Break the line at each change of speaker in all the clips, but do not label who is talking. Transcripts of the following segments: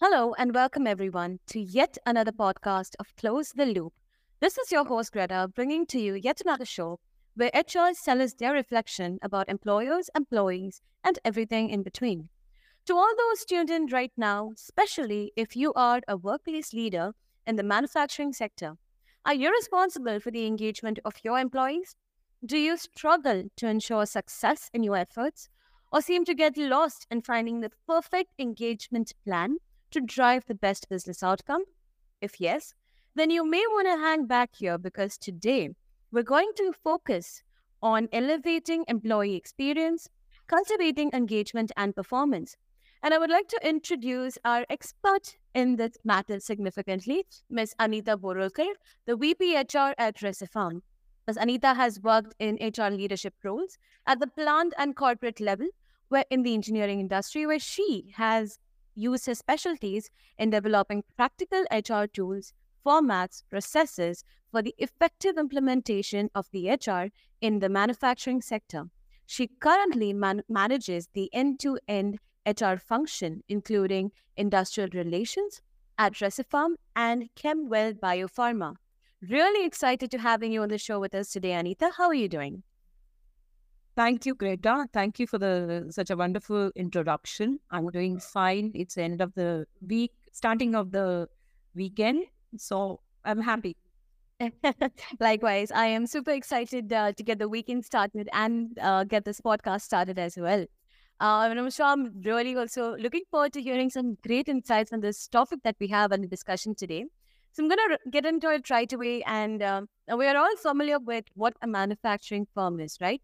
Hello, and welcome everyone to yet another podcast of Close the Loop. This is your host, Greta, bringing to you yet another show where HRs tell us their reflection about employers, employees, and everything in between. To all those tuned in right now, especially if you are a workplace leader in the manufacturing sector, are you responsible for the engagement of your employees? Do you struggle to ensure success in your efforts or seem to get lost in finding the perfect engagement plan to drive the best business outcome? If yes, then you may want to hang back here because today we're going to focus on elevating employee experience, cultivating engagement and performance. And I would like to introduce our expert in this matter significantly, Ms. Anita Borulkar, the VP HR at Recipharm. Ms. Anita has worked in HR leadership roles at the plant and corporate level, where in the engineering industry, where she has used her specialties in developing practical HR tools, formats, processes for the effective implementation of the HR in the manufacturing sector. She currently man- manages the end to end HR function, including industrial relations at Recipharm and Kemwell Biopharma. Really excited to having you on the show with us today, Anita. How are you doing?
Thank you, Greta. Thank you for the such a wonderful introduction. I'm doing fine. It's the end of the week, starting of the weekend, so I'm happy.
Likewise, I am super excited uh, to get the weekend started and uh, get this podcast started as well. Uh, and I'm sure I'm really also looking forward to hearing some great insights on this topic that we have the discussion today. So I'm going to get into it right away. And um, we are all familiar with what a manufacturing firm is, right?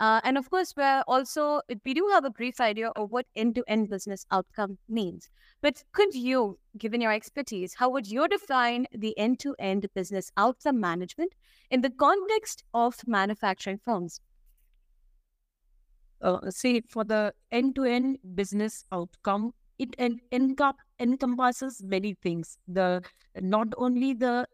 Uh, and of course, we're also, we do have a brief idea of what end to end business outcome means. But could you, given your expertise, how would you define the end to end business outcome management in the context of manufacturing firms?
Uh, say for the end to end business outcome, it en- encom- encompasses many things. The not only the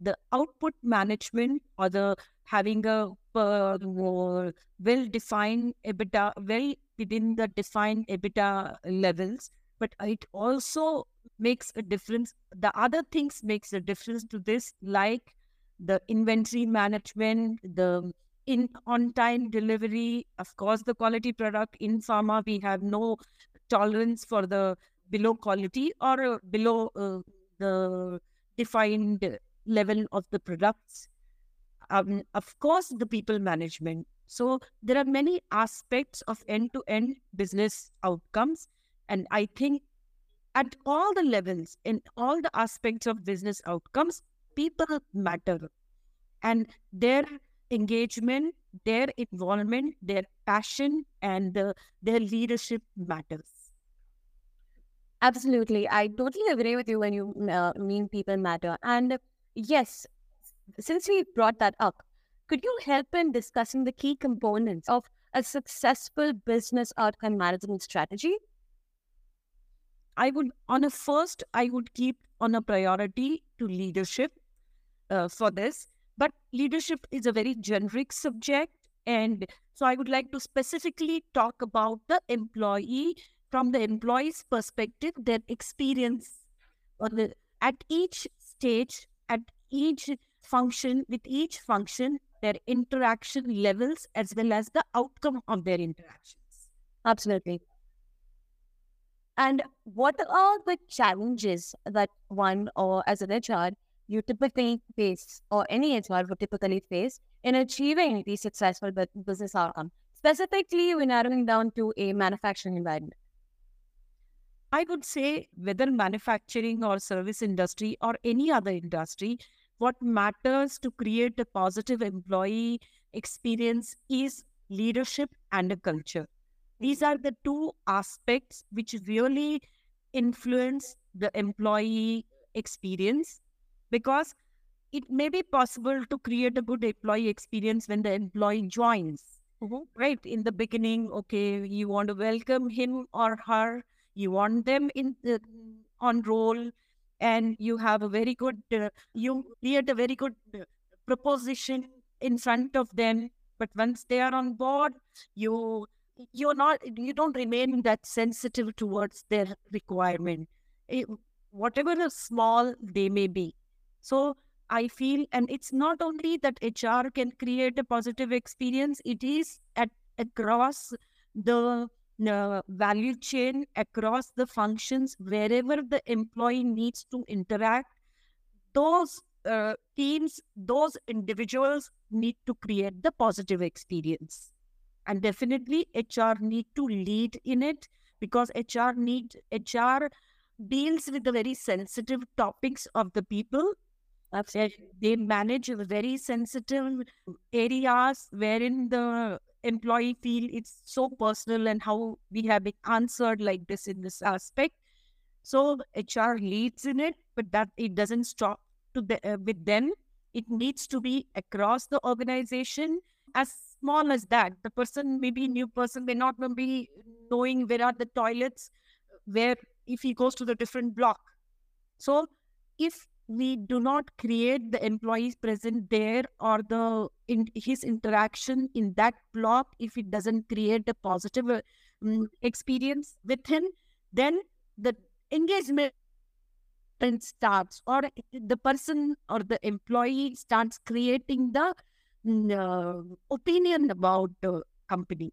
the output management or the having a uh, well defined EBITDA, well within the defined EBITDA levels, but it also makes a difference. The other things makes a difference to this, like the inventory management, the in on time delivery, of course, the quality product in pharma, we have no tolerance for the below quality or uh, below uh, the defined level of the products. Um, of course, the people management. So there are many aspects of end to end business outcomes. And I think at all the levels, in all the aspects of business outcomes, people matter. And their engagement, their involvement, their passion, and uh, their leadership matters.
Absolutely. I totally agree with you when you uh, mean people matter. And yes, since we brought that up, could you help in discussing the key components of a successful business outcome management strategy?
I would, on a first, I would keep on a priority to leadership uh, for this. But leadership is a very generic subject. And so I would like to specifically talk about the employee from the employee's perspective, their experience on the, at each stage, at each function, with each function, their interaction levels as well as the outcome of their interactions.
Absolutely. And what are the challenges that one or as an HR you typically face or any HR would typically face in achieving the successful business outcome? Specifically, we're narrowing down to a manufacturing environment.
I would say whether manufacturing or service industry or any other industry, what matters to create a positive employee experience is leadership and a culture. These are the two aspects which really influence the employee experience because it may be possible to create a good employee experience when the employee joins. Mm-hmm. Right in the beginning, okay, you want to welcome him or her, you want them in the, on roll, and you have a very good, uh, you create a very good uh, proposition in front of them. But once they are on board, you you're not you don't remain that sensitive towards their requirement eh, whatever small they may be so i feel and it's not only that hr can create a positive experience it is at across the uh, value chain across the functions wherever the employee needs to interact those uh, teams those individuals need to create the positive experience. And definitely hr need to lead in it because hr need hr deals with the very sensitive topics of the people they manage very sensitive areas wherein the employee feel it's so personal and how we have been answered like this in this aspect so hr leads in it but that it doesn't stop to the, uh, with them it needs to be across the organization as small as that. The person may be new person, may not be knowing where are the toilets, where if he goes to the different block. So if we do not create the employees present there or the in his interaction in that block, if it doesn't create a positive um, experience with him, then the engagement starts or the person or the employee starts creating the uh, opinion about the company.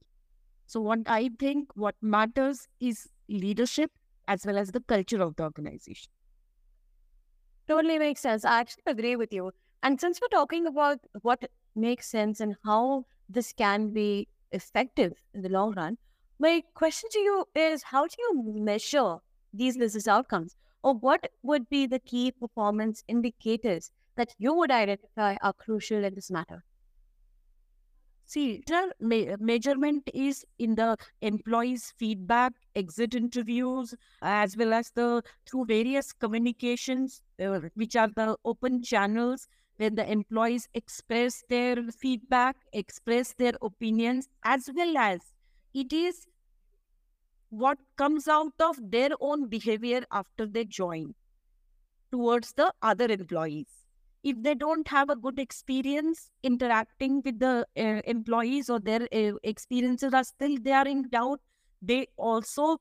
So, what I think what matters is leadership as well as the culture of the organization.
Totally makes sense. I actually agree with you. And since we're talking about what makes sense and how this can be effective in the long run, my question to you is how do you measure these business outcomes? Or what would be the key performance indicators that you would identify are crucial in this matter?
See, measurement is in the employees' feedback, exit interviews, as well as the through various communications, uh, which are the open channels where the employees express their feedback, express their opinions, as well as it is what comes out of their own behavior after they join towards the other employees if they don't have a good experience interacting with the uh, employees or their uh, experiences are still they are in doubt they also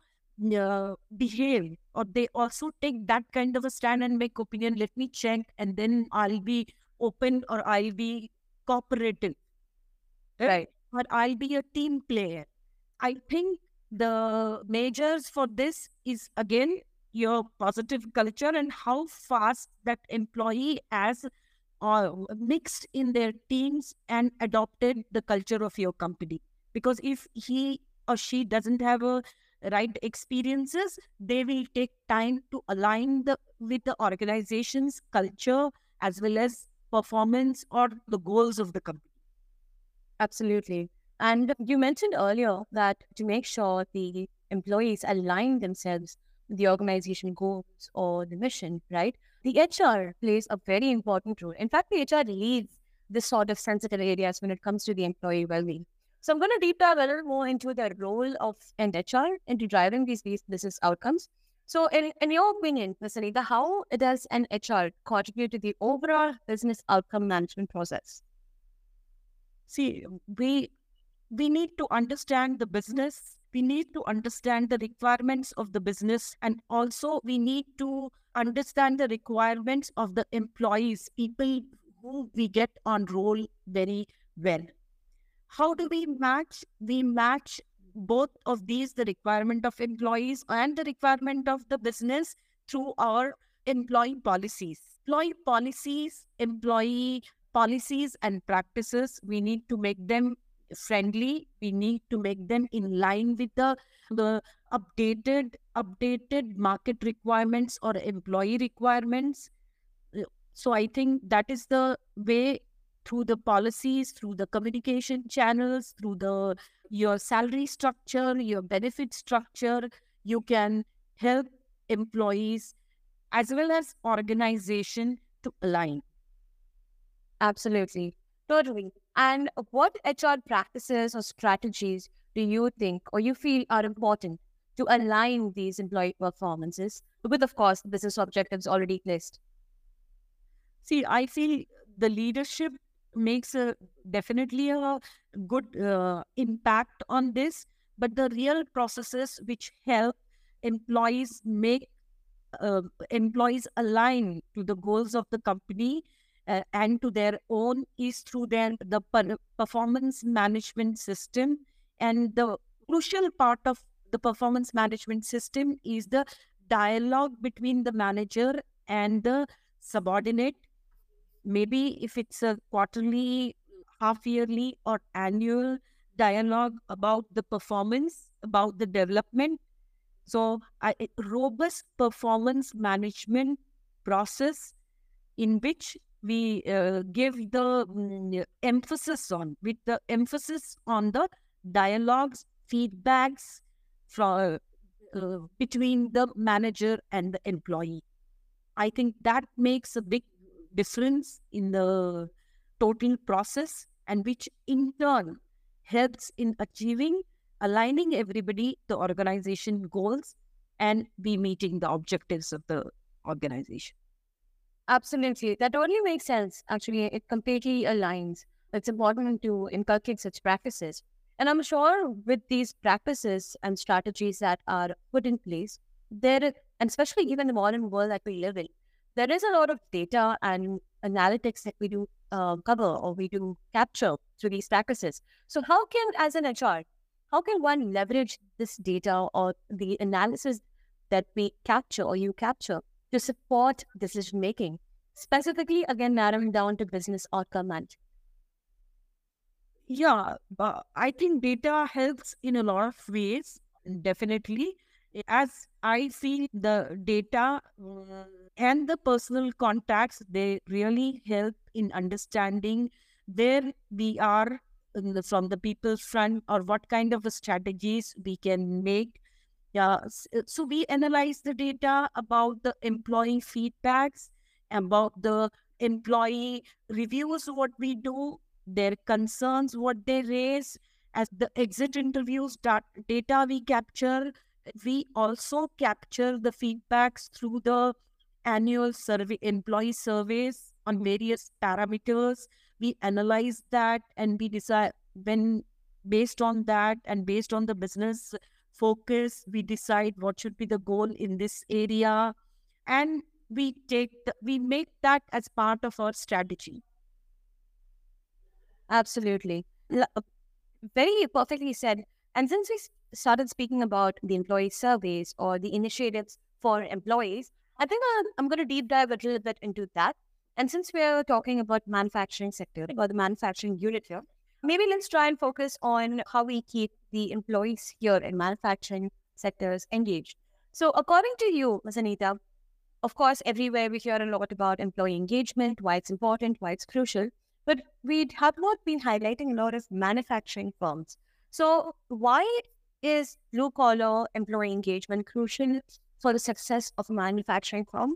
uh, behave or they also take that kind of a stand and make opinion. Let me check and then i'll be open or i'll be cooperative.
Right.
or i'll be a team player. I think the measures for this is again your positive culture and how fast that employee has uh, mixed in their teams and adopted the culture of your company. Because if he or she doesn't have a right experiences, they will take time to align the with the organization's culture as well as performance or the goals of the company.
Absolutely. And you mentioned earlier that to make sure the employees align themselves the organization goals or the mission, right? The HR plays a very important role. In fact, the HR leads this sort of sensitive areas when it comes to the employee well-being. So I'm going to deep dive a little more into the role of an HR into driving these business outcomes. So, in, in your opinion, Ms. Anita, how does an HR contribute to the overall business outcome management process?
See, we we need to understand the business we need to understand the requirements of the business and also we need to understand the requirements of the employees people who we get on roll very well. How do we match? We match both of these the requirement of employees and the requirement of the business through our employee policies. Employee policies employee policies and practices we need to make them friendly. We need to make them in line with the the updated updated market requirements or employee requirements. So i think that is the way through the policies through the communication channels through the your salary structure your benefit structure you can help employees as well as organization to align.
Absolutely totally and what HR practices or strategies do you think or you feel are important to align these employee performances with, of course, business objectives already placed?
See, I feel the leadership makes a definitely a good uh, impact on this but the real processes which help employees make uh, employees align to the goals of the company uh, and to their own is through their the performance management system. And the crucial part of the performance management system is the dialogue between the manager and the subordinate. Maybe if it's a quarterly half yearly or annual dialogue about the performance about the development. So a robust performance management process in which we uh, give the um, emphasis on with the emphasis on the dialogues feedbacks from uh, between the manager and the employee. I think that makes a big difference in the total process and which in turn helps in achieving aligning everybody the organization goals and be meeting the objectives of the organization
Absolutely. That totally makes sense. Actually, it completely aligns. It's important to inculcate such practices. And I'm sure with these practices and strategies that are put in place, there, and especially even the modern world that we live in, there is a lot of data and analytics that we do uh, cover or we do capture through these practices. So, how can, as an HR, how can one leverage this data or the analysis that we capture or you capture to support decision making, specifically, again, narrowing down to business outcome management?
Yeah, I think data helps in a lot of ways, definitely. As I see the data uh, and the personal contacts, they really help in understanding where we are the, from the people's front or what kind of strategies we can make yeah. Uh, so we analyze the data about the employee feedbacks, about the employee reviews, what we do, their concerns, what they raise, as the exit interviews data we capture. We also capture the feedbacks through the annual survey, employee surveys on various parameters. We analyze that and we decide when based on that and based on the business focus, we decide what should be the goal in this area, and we take the, we make that as part of our strategy.
Absolutely, very perfectly said. And since we started speaking about the employee surveys or the initiatives for employees, I think I'm, I'm going to deep dive a little bit into that. And since we're talking about manufacturing sector, or the manufacturing unit here, maybe let's try and focus on how we keep the employees here in manufacturing sectors engaged. So, according to you, Ms. Anita, of course, everywhere we hear a lot about employee engagement, why it's important, why it's crucial, but we have not been highlighting a lot of manufacturing firms. So, why is blue collar employee engagement crucial for the success of a manufacturing firm?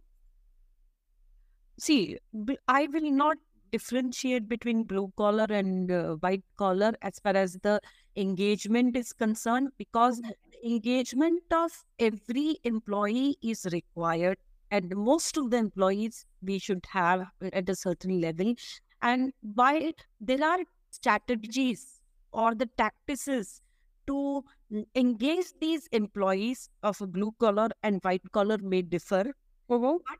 See, I will not differentiate between blue collar and uh, white collar as far as the engagement is concerned because engagement of every employee is required and most of the employees we should have at a certain level and why there are strategies or the tactics to engage these employees of blue collar and white collar may differ mm-hmm. but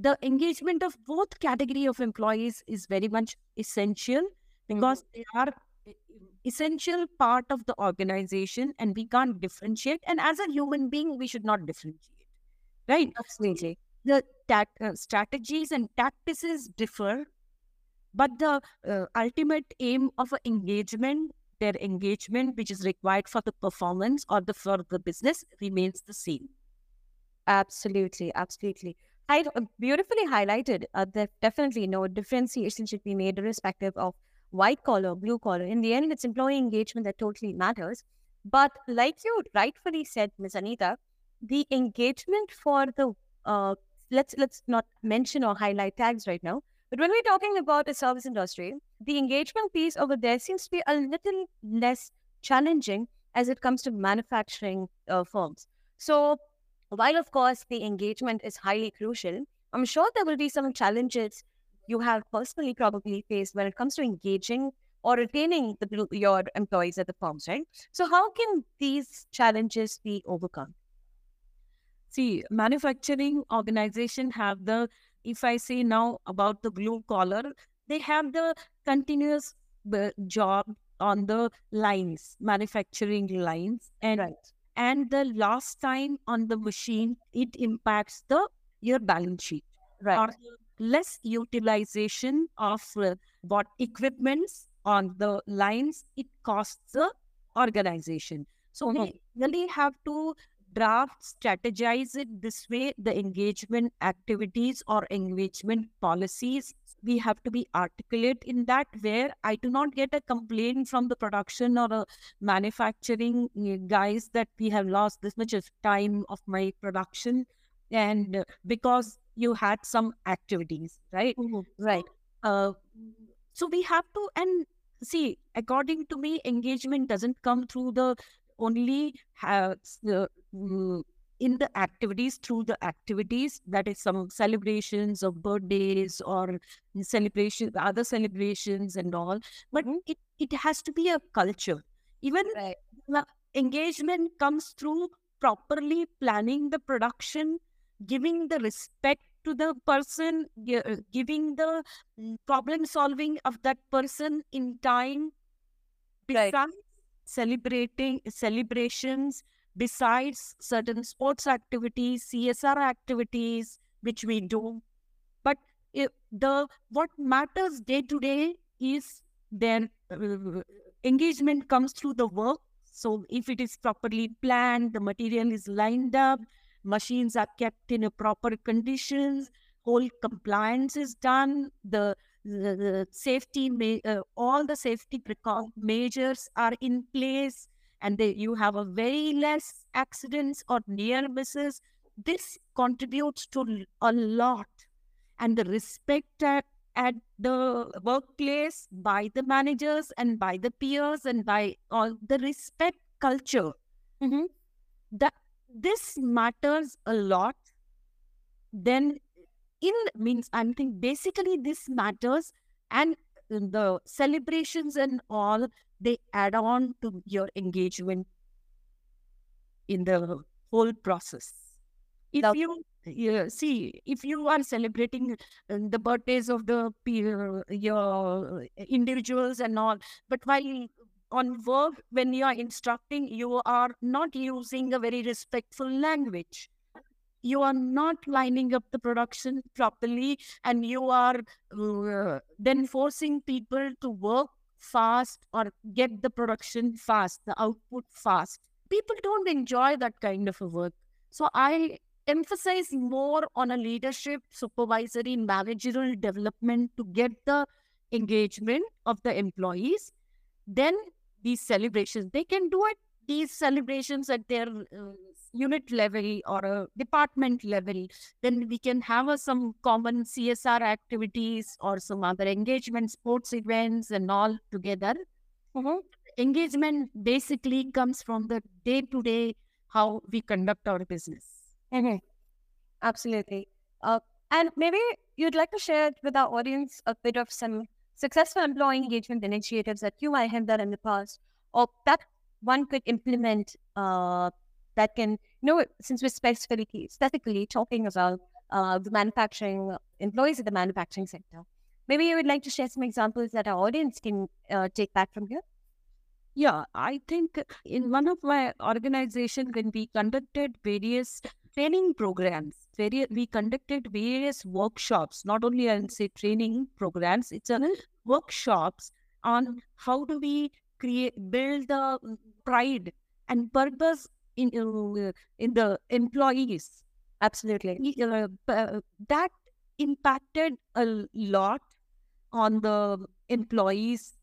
the engagement of both category of employees is very much essential because mm-hmm. they are essential part of the organization and we can't differentiate. And as a human being we should not differentiate right?
Absolutely.
The ta- uh, strategies and tactics differ but the uh, ultimate aim of engagement their engagement which is required for the performance or the for the business remains the same.
Absolutely absolutely I uh, beautifully highlighted uh, that definitely no differentiation should be made irrespective of white collar, blue collar. In the end, it's employee engagement that totally matters. But like you rightfully said, Ms. Anita, the engagement for the uh, let's let's not mention or highlight tags right now. But when we're talking about the service industry, the engagement piece over there seems to be a little less challenging as it comes to manufacturing uh, firms. So while, of course, the engagement is highly crucial, I'm sure there will be some challenges you have personally probably faced when it comes to engaging or retaining the your employees at the firms, right? So how can these challenges be overcome?
See, manufacturing organization have the, if I say now about the blue collar, they have the continuous uh, job on the lines, manufacturing lines, and
Right.
And the last time on the machine, it impacts the your balance sheet
Right.
or less utilization of uh, what equipments on the lines. It costs the organization. So we really have to draft, strategize it this way. The engagement activities or engagement policies we have to be articulate in that where I do not get a complaint from the production or a manufacturing uh, guys that we have lost this much of time of my production and uh, because you had some activities right
Right.
uh, so we have to and see according to me engagement doesn't come through the only have uh, mm, in the activities through the activities that is some celebrations of birthdays or celebration other celebrations and all but
Mhm.
it it has to be a culture even
Right.
engagement comes through properly planning the production giving the respect to the person uh, giving the mm, problem solving of that person in time
Right.
celebrating celebrations besides certain sports activities csr activities which we do. But the what matters day to day is their uh, engagement comes through the work. So if it is properly planned the material is lined up machines are kept in a proper conditions whole compliance is done the the, safety uh, all the safety measures are in place and they, you have a very less accidents or near misses this contributes to a lot. And the respect at, at the workplace by the managers and by the peers and by all the respect culture.
Mhm.
that this matters a lot. Then in means i'm think basically this matters and the celebrations and all they add on to your engagement in the whole process. If you yeah, see if you are celebrating uh, the birthdays of the peer, your individuals and all but while on work when you are instructing you are not using a very respectful language. You are not lining up the production properly and you are uh, then forcing people to work fast or get the production fast the output fast. People don't enjoy that kind of a work. So i emphasize more on a leadership supervisory managerial development to get the engagement of the employees. Then these celebrations they can do it these celebrations at their uh, unit level or a department level then we can have uh, some common csr activities or some other engagement sports events and all together
Mhm.
engagement basically comes from the day to day how we conduct our business
Mhm. Absolutely. Uh, and maybe you'd like to share with our audience a bit of some successful employee engagement initiatives that you might have done in the past, or that one could implement uh, that can, you know, since we're specifically, specifically talking about uh, the manufacturing employees in the manufacturing sector. Maybe you would like to share some examples that our audience can uh, take back from here.
Yeah, I think in one of my organization when we conducted various training programs, vari- we conducted various workshops. Not only I'll say training programs, it's a workshops on how do we create build the pride and purpose in uh, in the employees.
Absolutely.
Uh, uh, that impacted a lot on the employees'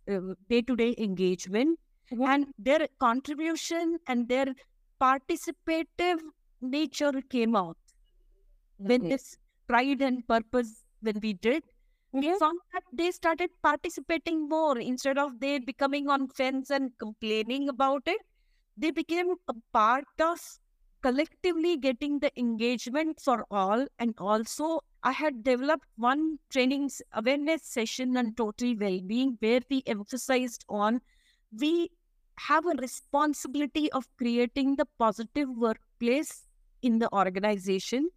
day to day engagement and their contribution and their participative nature came out when
Mhm.
this pride and purpose when we did we
Mhm.
that they started participating more instead of they becoming on fence and complaining about it they became a part of collectively getting the engagement for all and also I had developed one trainings awareness session on total well-being where we emphasized on we have a responsibility of creating the positive workplace in the organization.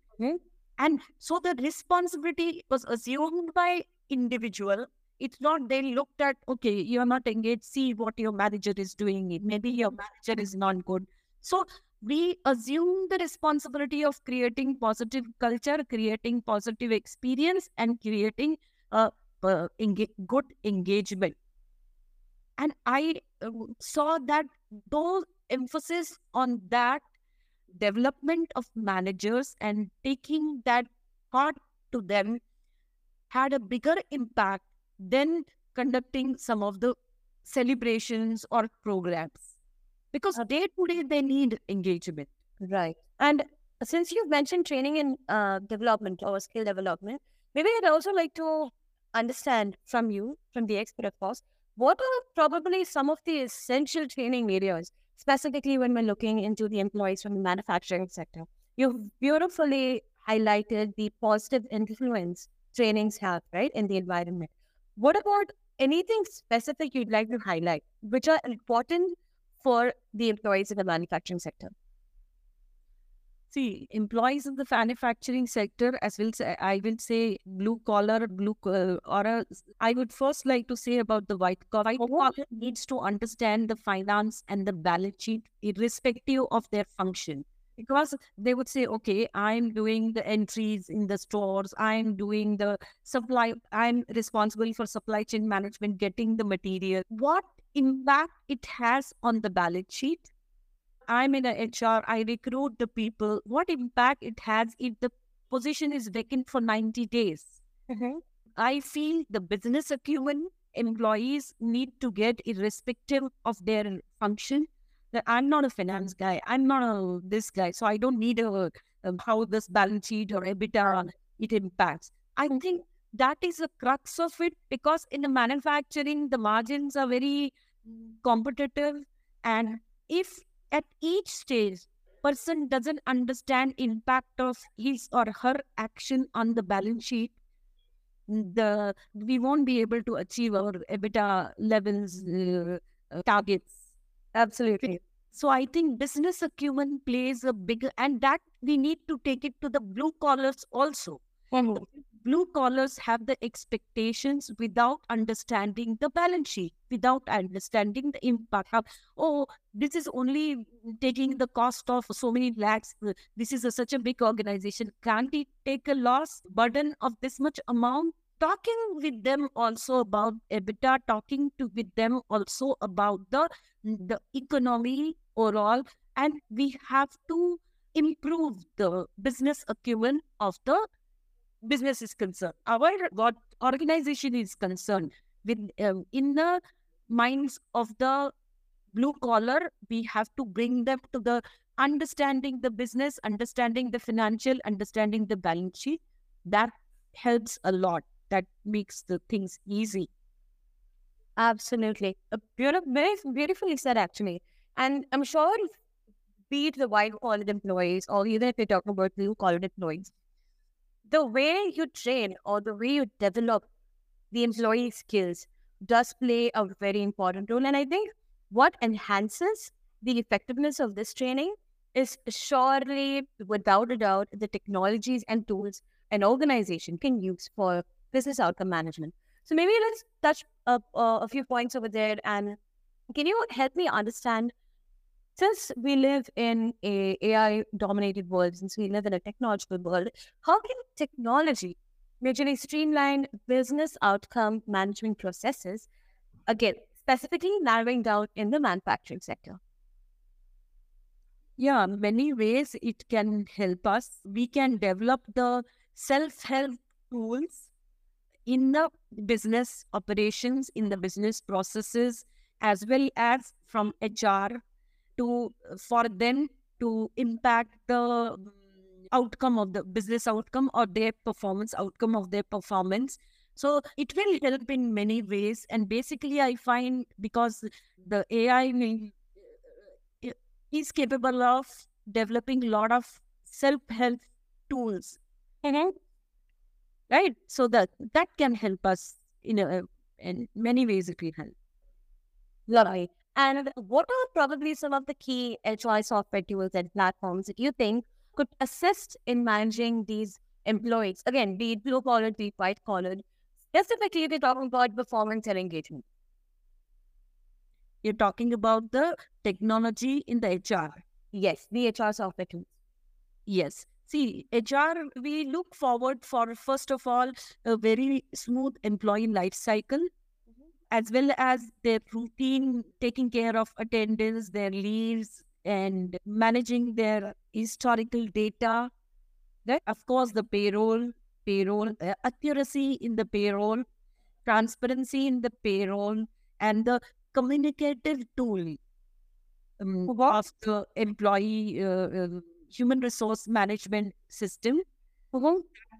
And so the responsibility was assumed by individual. It's not they looked at, okay, you're not engaged, see what your manager is doing. Maybe your manager is not good. So we assume the responsibility of creating positive culture, creating positive experience, and creating a, enga- good engagement. And I uh, saw that those emphasis on that development of managers and taking that part to them had a bigger impact than conducting some of the celebrations or programs because day to day they need engagement
Right. And since you've mentioned training and uh, development or skill development, maybe I'd also like to understand from you, from the expert, of course, what are probably some of the essential training areas, specifically when we're looking into the employees from the manufacturing sector? You've beautifully highlighted the positive influence trainings have, right, in the environment. What about anything specific you'd like to highlight, which are important for the employees in the manufacturing sector?
See employees in the manufacturing sector as will say i will say blue collar blue or a, i would first like to say about the white collar white collar needs to understand the finance and the balance sheet irrespective of their function. Because they would say okay i'm doing the entries in the stores i'm doing the supply i'm responsible for supply chain management getting the material. What impact it has on the balance sheet I'm in a HR, I recruit the people. What impact it has if the position is vacant for 90 days? Mm-hmm. I feel the business acumen employees need to get irrespective of their function. That I'm not a finance mm-hmm. guy. I'm not a this guy. So I don't need a, um, how this balance sheet or EBITDA it impacts. I mm-hmm. think that is the crux of it because in the manufacturing, the margins are very mm, competitive. And if at each stage person doesn't understand impact of his or her action on the balance sheet. The we won't be able to achieve our ebitda levels uh, uh, targets.
Absolutely.
so i think business acumen plays a big and that we need to take it to the blue collars also blue collars have the expectations without understanding the balance sheet, without understanding the impact. of, oh, this is only taking the cost of so many lakhs. This is a, such a big organization. Can't it take a loss burden of this much amount? Talking with them also about EBITDA, talking to with them also about the the economy overall, and we have to improve the business acumen of the business is concerned, our organization is concerned, with um, in the minds of the blue collar, we have to bring them to the understanding the business, understanding the financial, understanding the balance sheet. That helps a lot. That makes the things easy.
Absolutely. A beautiful, very beautifully said, actually. And I'm sure, be it the white collar employees or even if you're talking about blue collar employees, the way you train or the way you develop the employee skills does play a very important role. And I think what enhances the effectiveness of this training is surely, without a doubt, the technologies and tools an organization can use for business outcome management. So maybe let's touch up uh, a few points over there. And can you help me understand? Since we live in a AI dominated world, since we live in a technological world, how can technology majorly streamline business outcome management processes? Again, specifically narrowing down in the manufacturing sector.
Yeah, many ways it can help us. We can develop the self help tools in the business operations, in the business processes, as well as from HR to for them to impact the mm, outcome of the business outcome or their performance outcome of their performance. So it will help in many ways. And basically, I find because the AI uh, is capable of developing a lot of self help tools right? So that that can help us in a, in many ways. It will help.
Lovely. And what are probably some of the key HR software tools and platforms that you think could assist in managing these employees? Again, be it blue collar, be it white collar. Specifically, we're talking about performance and engagement.
You're talking about the technology in the HR.
Yes, the HR software tools.
Yes. See, HR, we look forward for, first of all, a very smooth employee life cycle. As well as their routine, taking care of attendance, their leaves, and managing their historical data. That, of course, the payroll, payroll, uh, accuracy in the payroll, transparency in the payroll, and the communicative tool um, of the employee uh, uh, human resource management system.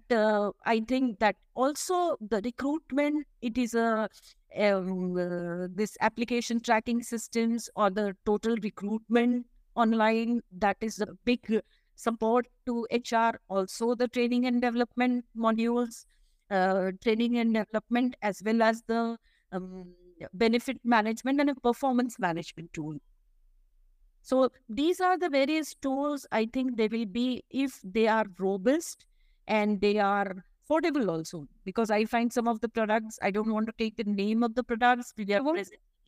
Uh, I think that also the recruitment, it is a um, uh, this application tracking systems or the total recruitment online that is a big support to HR. Also the training and development modules, uh, training and development as well as the um, benefit management and a performance management tool. So these are the various tools I think they will be if they are robust and they are affordable also. Because I find some of the products, I don't want to take the name of the products, we are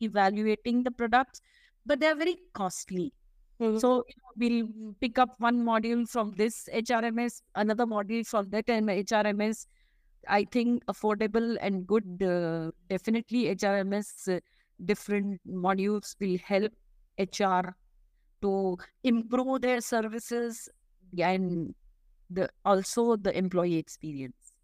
evaluating the products, but they are very costly. Mm-hmm. So we'll pick up one module from this HRMS, another module from that HRMS. I think affordable and good, uh, definitely HRMS uh, different modules will help HR to improve their services and the also the employee experience.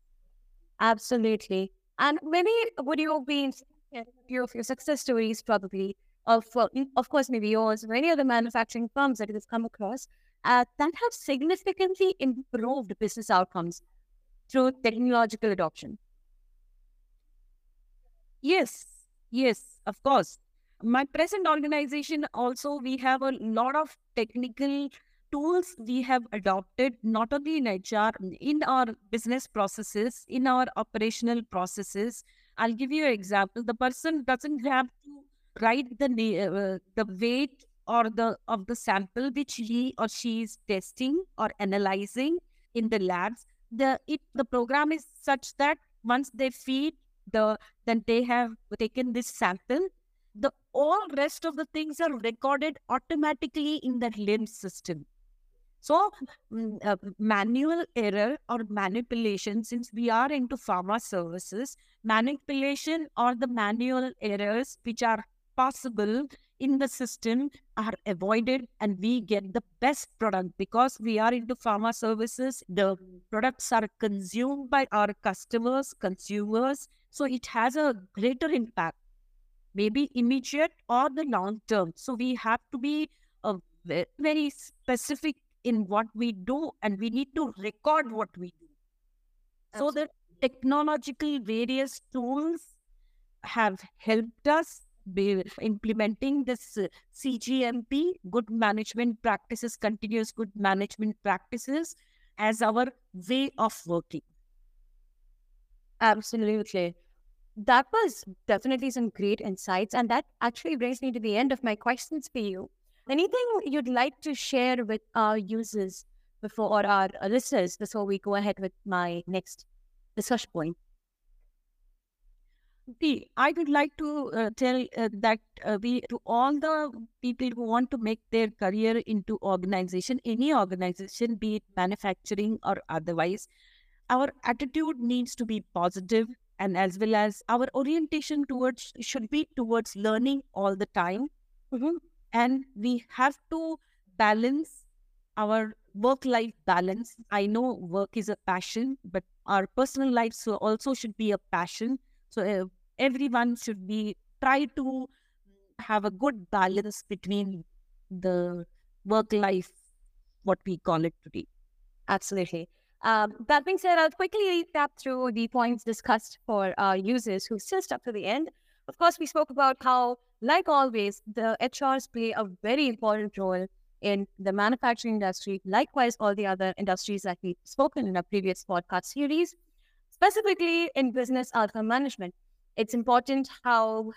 Absolutely. And maybe would you be a few of your success stories probably of well, of course maybe yours or any other manufacturing firms that you've come across uh, that have significantly improved business outcomes through technological adoption?
Yes, yes, of course my present organization also we have a lot of technical tools we have adopted not only in hr in our business processes in our operational processes. I'll give you an example. The person doesn't have to write the uh, the weight or the of the sample which he or she is testing or analyzing in the labs. The it the program is such that once they feed the then they have taken this sample the all rest of the things are recorded automatically in that LIMS system. So, mm, uh, manual error or manipulation, since we are into pharma services, manipulation or the manual errors which are possible in the system are avoided and we get the best product because we are into pharma services. The products are consumed by our customers, consumers. So, it has a greater impact maybe immediate or the long term. So we have to be uh, very specific in what we do and we need to record what we do. Absolutely. So the technological various tools have helped us be implementing this uh, CGMP, good management practices, continuous good management practices as our way of working.
Absolutely that was definitely some great insights. And that actually brings me to the end of my questions for you. Anything you'd like to share with our users before or our listeners before we go ahead with my next discussion point?
I would like to uh, tell uh, that uh, we to all the people who want to make their career into organization, any organization, be it manufacturing or otherwise, our attitude needs to be positive and as well as our orientation towards should be towards learning all the time mm-hmm. And we have to balance our work life balance. I know work is a passion but our personal life also should be a passion. So uh, everyone should be try to have a good balance between the work life what we call it today.
Absolutely. Um, that being said, I'll quickly recap through the points discussed for our users who still stuck to the end. Of course, we spoke about how, like always, the HRs play a very important role in the manufacturing industry, likewise, all the other industries that we've spoken in our previous podcast series. specifically in business outcome management. It's important how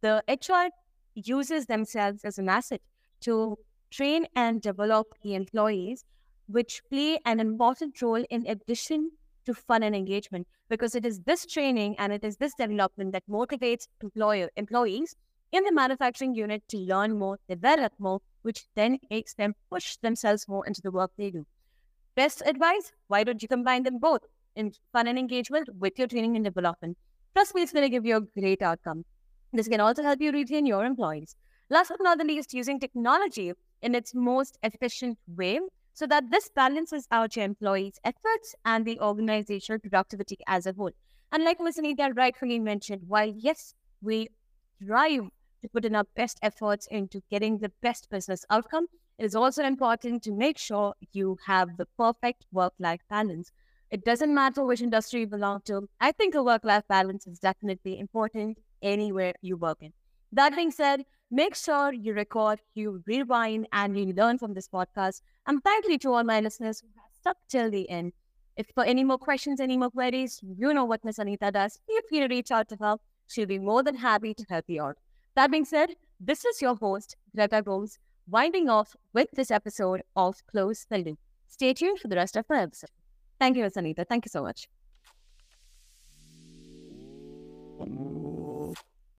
the HR uses themselves as an asset to train and develop the employees, which play an important role in addition to fun and engagement, because it is this training and it is this development that motivates employer employees in the manufacturing unit to learn more, develop more, which then makes them push themselves more into the work they do. Best advice why don't you combine them both in fun and engagement with your training and development? Trust me, it's going to give you a great outcome. This can also help you retain your employees. Last but not the least, using technology in its most efficient way so that this balances out your employees' efforts and the organizational productivity as a whole. And like Ms. Anita rightfully mentioned, while yes, we strive to put in our best efforts into getting the best business outcome, it is also important to make sure you have the perfect work life balance. It doesn't matter which industry you belong to. I think a work life balance is definitely important anywhere you work in. That being said, make sure you record, you rewind, and you learn from this podcast. And thank you to all my listeners who have stuck till the end. If for any more questions, any more queries, you know what Miss Anita does. Feel free to reach out to her. She'll be more than happy to help you out. That being said, this is your host, Greta Gomes, winding off with this episode of Close the Loop. Stay tuned for the rest of the episode. Thank you, Miss Anita. Thank you so much.